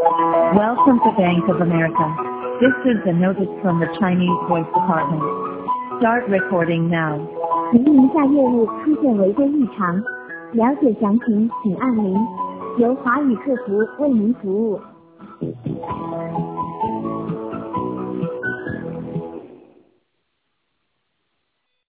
Welcome to Bank of America. This is a notice from the Chinese Voice Department. Start recording now. 您名下业务出现违规异常，了解详情请按零，由华语客服为您服务。